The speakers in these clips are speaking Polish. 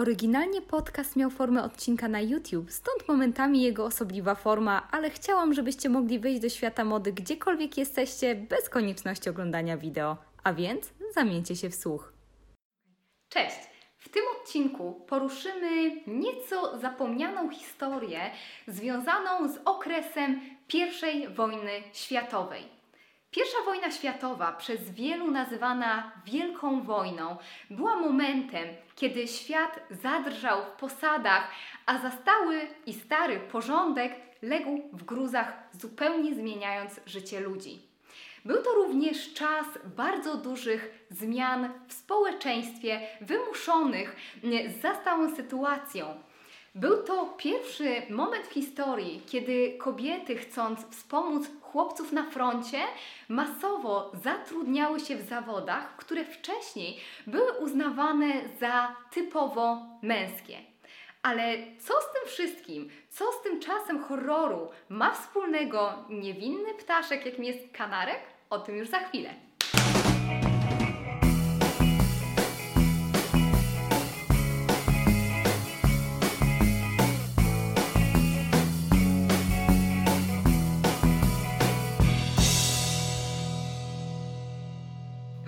Oryginalnie podcast miał formę odcinka na YouTube, stąd momentami jego osobliwa forma, ale chciałam, żebyście mogli wyjść do świata mody gdziekolwiek jesteście, bez konieczności oglądania wideo. A więc zamieńcie się w słuch. Cześć! W tym odcinku poruszymy nieco zapomnianą historię związaną z okresem I wojny światowej. Pierwsza wojna światowa, przez wielu nazywana Wielką Wojną, była momentem, kiedy świat zadrżał w posadach, a zastały i stary porządek legł w gruzach, zupełnie zmieniając życie ludzi. Był to również czas bardzo dużych zmian w społeczeństwie, wymuszonych z zastałą sytuacją. Był to pierwszy moment w historii, kiedy kobiety, chcąc wspomóc chłopców na froncie, masowo zatrudniały się w zawodach, które wcześniej były uznawane za typowo męskie. Ale co z tym wszystkim, co z tym czasem horroru ma wspólnego niewinny ptaszek, jakim jest kanarek? O tym już za chwilę.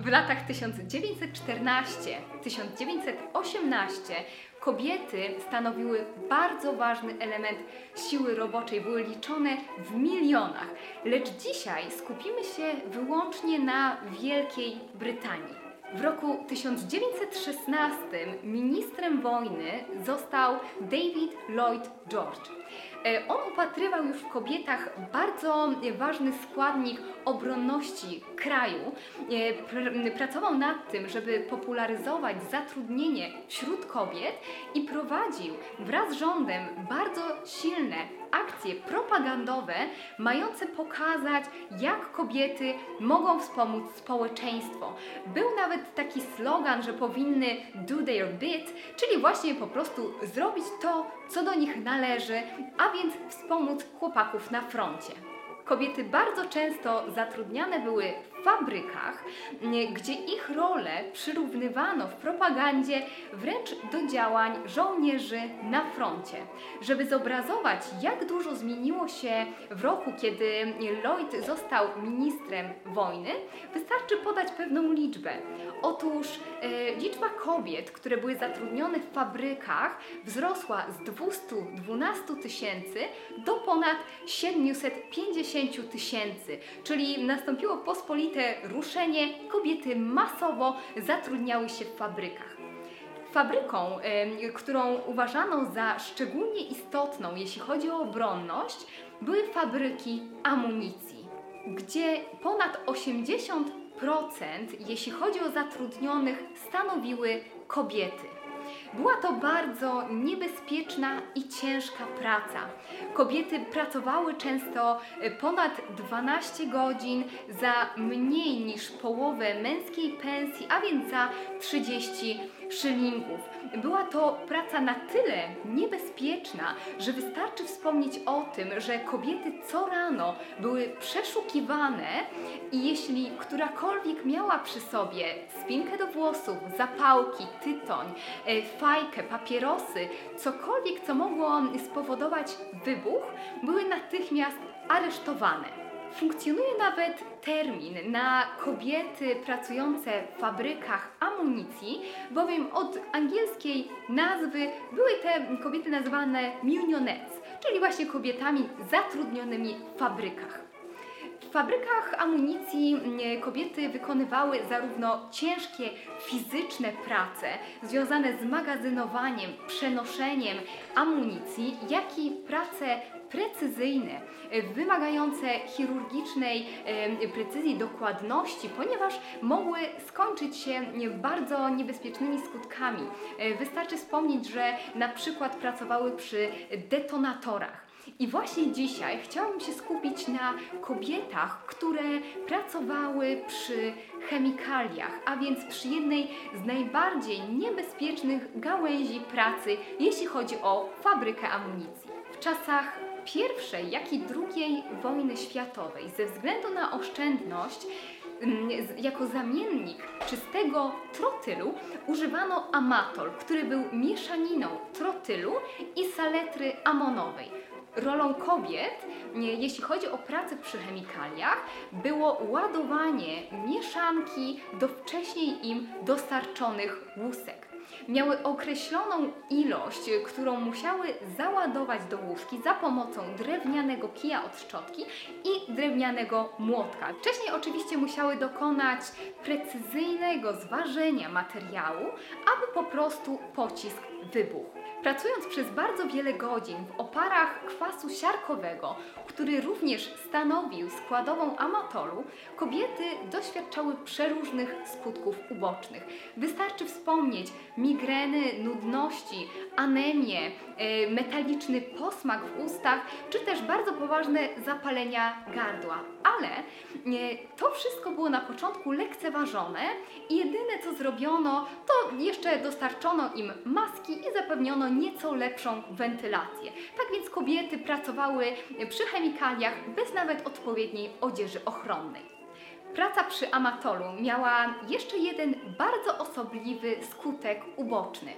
Latach 1914-1918 kobiety stanowiły bardzo ważny element siły roboczej, były liczone w milionach. Lecz dzisiaj skupimy się wyłącznie na Wielkiej Brytanii. W roku 1916 ministrem wojny został David Lloyd George. E, on upatrywał już w kobietach bardzo ważny składnik obronności kraju. E, pracował nad tym, żeby popularyzować zatrudnienie wśród kobiet i prowadził wraz z rządem bardzo silne akcje propagandowe mające pokazać, jak kobiety mogą wspomóc społeczeństwo. Był nawet taki slogan, że powinny do their bit, czyli właśnie po prostu zrobić to, co do nich należy, a więc wspomóc chłopaków na froncie. Kobiety bardzo często zatrudniane były fabrykach, gdzie ich role przyrównywano w propagandzie wręcz do działań żołnierzy na froncie. Żeby zobrazować, jak dużo zmieniło się w roku, kiedy Lloyd został ministrem wojny, wystarczy podać pewną liczbę. Otóż e, liczba kobiet, które były zatrudnione w fabrykach, wzrosła z 212 tysięcy do ponad 750 tysięcy, czyli nastąpiło pospolite ruszenie, kobiety masowo zatrudniały się w fabrykach. Fabryką, którą uważano za szczególnie istotną, jeśli chodzi o obronność, były fabryki amunicji, gdzie ponad 80% jeśli chodzi o zatrudnionych, stanowiły kobiety. Była to bardzo niebezpieczna i ciężka praca. Kobiety pracowały często e, ponad 12 godzin za mniej niż połowę męskiej pensji, a więc za 30 szylingów. Była to praca na tyle niebezpieczna, że wystarczy wspomnieć o tym, że kobiety co rano były przeszukiwane i jeśli którakolwiek miała przy sobie spinkę do włosów, zapałki, tytoń, e, fajkę, papierosy, cokolwiek, co mogło spowodować wybuch, były natychmiast aresztowane. Funkcjonuje nawet termin na kobiety pracujące w fabrykach amunicji, bowiem od angielskiej nazwy były te kobiety nazywane munionettes, czyli właśnie kobietami zatrudnionymi w fabrykach. W fabrykach amunicji mm, kobiety wykonywały zarówno ciężkie fizyczne prace związane z magazynowaniem, przenoszeniem amunicji, jak i prace precyzyjne, wymagające chirurgicznej precyzji, dokładności, ponieważ mogły skończyć się bardzo niebezpiecznymi skutkami. E, wystarczy wspomnieć, że na przykład pracowały przy detonatorach. I właśnie dzisiaj chciałabym się skupić na kobietach, które pracowały przy chemikaliach, a więc przy jednej z najbardziej niebezpiecznych gałęzi pracy, jeśli chodzi o fabrykę amunicji. W czasach I, jak i II wojny światowej, ze względu na oszczędność, mm, jako zamiennik czystego trotylu używano amatol, który był mieszaniną trotylu i saletry amonowej. Rolą kobiet, jeśli chodzi o pracę przy chemikaliach, było ładowanie mieszanki do wcześniej im dostarczonych łusek. Miały określoną ilość, którą musiały załadować do łuski za pomocą drewnianego kija od szczotki i drewnianego młotka. Wcześniej oczywiście musiały dokonać precyzyjnego zważenia materiału, aby po prostu pocisk wybuchł. Pracując przez bardzo wiele godzin w oparach kwasu siarkowego, który również stanowił składową amatolu, kobiety doświadczały przeróżnych skutków ubocznych. Wystarczy wspomnieć migreny, nudności, anemię, e, metaliczny posmak w ustach, czy też bardzo poważne zapalenia gardła. Ale e, to wszystko było na początku lekceważone i jedyne co zrobiono, to jeszcze dostarczono im maski i zapewniono nieco lepszą wentylację. Tak więc kobiety pracowały przy chemikaliach bez nawet odpowiedniej odzieży ochronnej. Praca przy amatolu miała jeszcze jeden bardzo osobliwy skutek uboczny.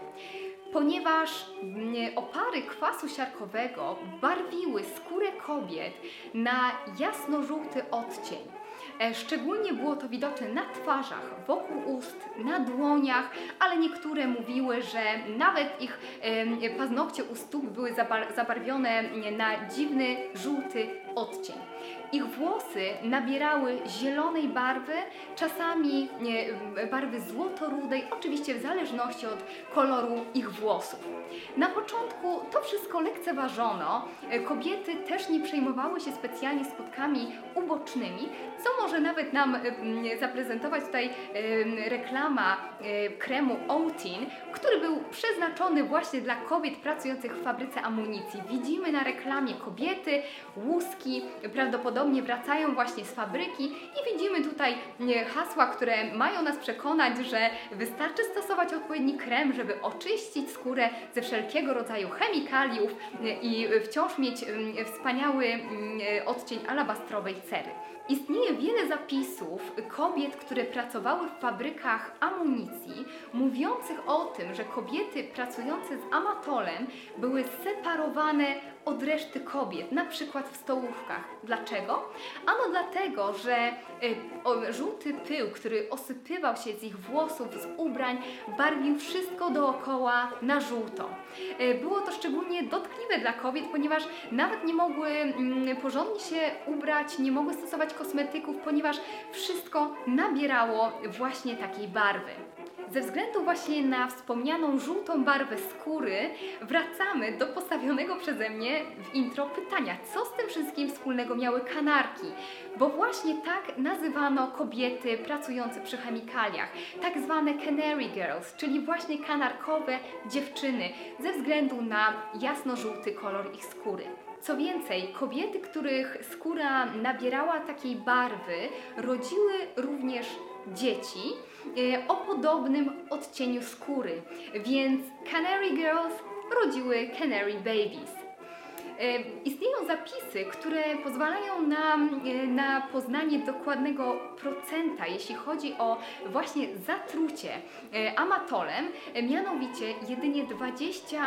Ponieważ mm, opary kwasu siarkowego barwiły skórę kobiet na jasno-żółty odcień. E, Szczególnie było to widoczne na twarzach, wokół ust, na dłoniach, ale niektóre mówiły, że nawet ich paznokcie u stóp były zabar- zabarwione na dziwny, żółty odcień. Ich włosy nabierały zielonej barwy, czasami barwy złotorudej, oczywiście w zależności od koloru ich włosów. Na początku to wszystko lekceważono. Kobiety też nie przejmowały się specjalnie skutkami ubocznymi, co może nawet nam zaprezentować tutaj reklama kremu Outin, który był przeznaczony właśnie dla kobiet pracujących w fabryce amunicji. Widzimy na reklamie kobiety, łuski, prawdopodobnie wracają właśnie z fabryki i widzimy tutaj e, hasła, które mają nas przekonać, że wystarczy stosować odpowiedni krem, żeby oczyścić skórę ze wszelkiego rodzaju chemikaliów e, i wciąż mieć wspaniały e, odcień alabastrowej cery. Istnieje wiele zapisów kobiet, które pracowały w fabrykach amunicji, mówiących o tym, że kobiety pracujące z amatolem były separowane od reszty kobiet, na przykład w stołówkach. Dlaczego? Ano dlatego, że y, żółty pył, który osypywał się z ich włosów, z ubrań, barwił wszystko dookoła na żółto. Y, Było to szczególnie dotkliwe dla kobiet, ponieważ nawet nie mogły mm, porządnie się ubrać, nie mogły stosować kosmetyków, ponieważ wszystko nabierało właśnie takiej barwy. Ze względu właśnie na wspomnianą żółtą barwę skóry, wracamy do postawionego przeze mnie w intro pytania, co z tym wszystkim wspólnego miały kanarki? Bo właśnie tak nazywano kobiety pracujące przy chemikaliach, tak zwane canary girls, czyli właśnie kanarkowe dziewczyny, ze względu na jasno-żółty kolor ich skóry. Co więcej, kobiety, których skóra nabierała takiej barwy, rodziły również dzieci e, o podobnym odcieniu skóry, więc Canary Girls rodziły Canary Babies. E, Istnieją zapisy, które pozwalają nam e, na poznanie dokładnego procenta, jeśli chodzi o właśnie zatrucie e, amatolem. Mianowicie jedynie 24%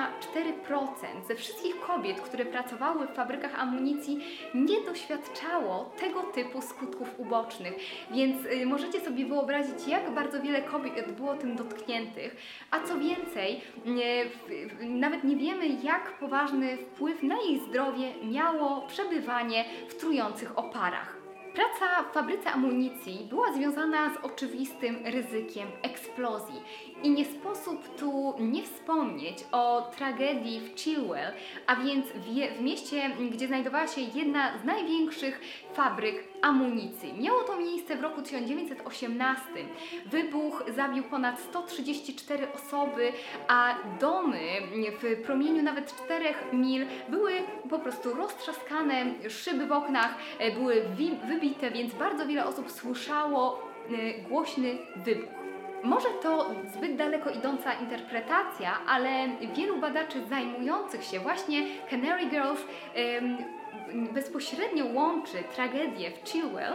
ze wszystkich kobiet, które pracowały w fabrykach amunicji, nie doświadczało tego typu skutków ubocznych. Więc e, możecie sobie wyobrazić, jak bardzo wiele kobiet było tym dotkniętych. A co więcej, w- nawet nie wiemy, jak poważny wpływ na zdrowie miało przebywanie w trujących oparach. Praca w fabryce amunicji była związana z oczywistym ryzykiem eksplozji i nie sposób tu nie wspomnieć o tragedii w Chilwell, a więc w, w mieście, gdzie znajdowała się jedna z największych fabryk amunicji. Miało to miejsce w roku 1918. Wybuch zabił ponad 134 osoby, a domy w promieniu nawet 4 mil były po prostu roztrzaskane, szyby w oknach e, były wi- więc bardzo wiele osób słyszało e, głośny wybuch. Może to zbyt daleko idąca interpretacja, ale wielu badaczy zajmujących się właśnie Canary Girls bezpośrednio łączy tragedię w Chilwell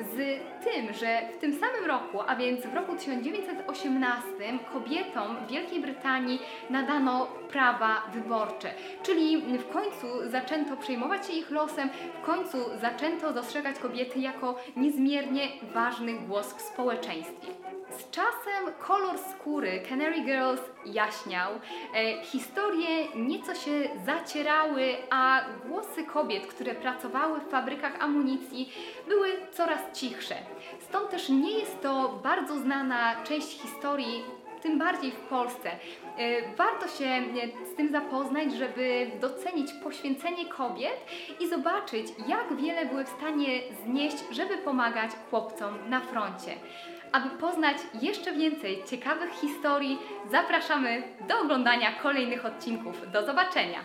z tym, że w tym samym roku, a więc w roku 1918, kobietom w Wielkiej Brytanii nadano prawa wyborcze, czyli w końcu zaczęto przejmować się ich losem, w końcu zaczęto dostrzegać kobiety jako niezmiernie ważny głos w społeczeństwie. Z czasem kolor skóry Canary Girls jaśniał, e, historie nieco się zacierały, a głosy kobiet, które pracowały w fabrykach amunicji, były coraz cichsze. Stąd też nie jest to bardzo znana część historii tym bardziej w Polsce. E, Warto się e, z tym zapoznać, żeby docenić poświęcenie kobiet i zobaczyć, jak wiele były w stanie znieść, żeby pomagać chłopcom na froncie. Aby poznać jeszcze więcej ciekawych historii, zapraszamy do oglądania kolejnych odcinków. Do zobaczenia!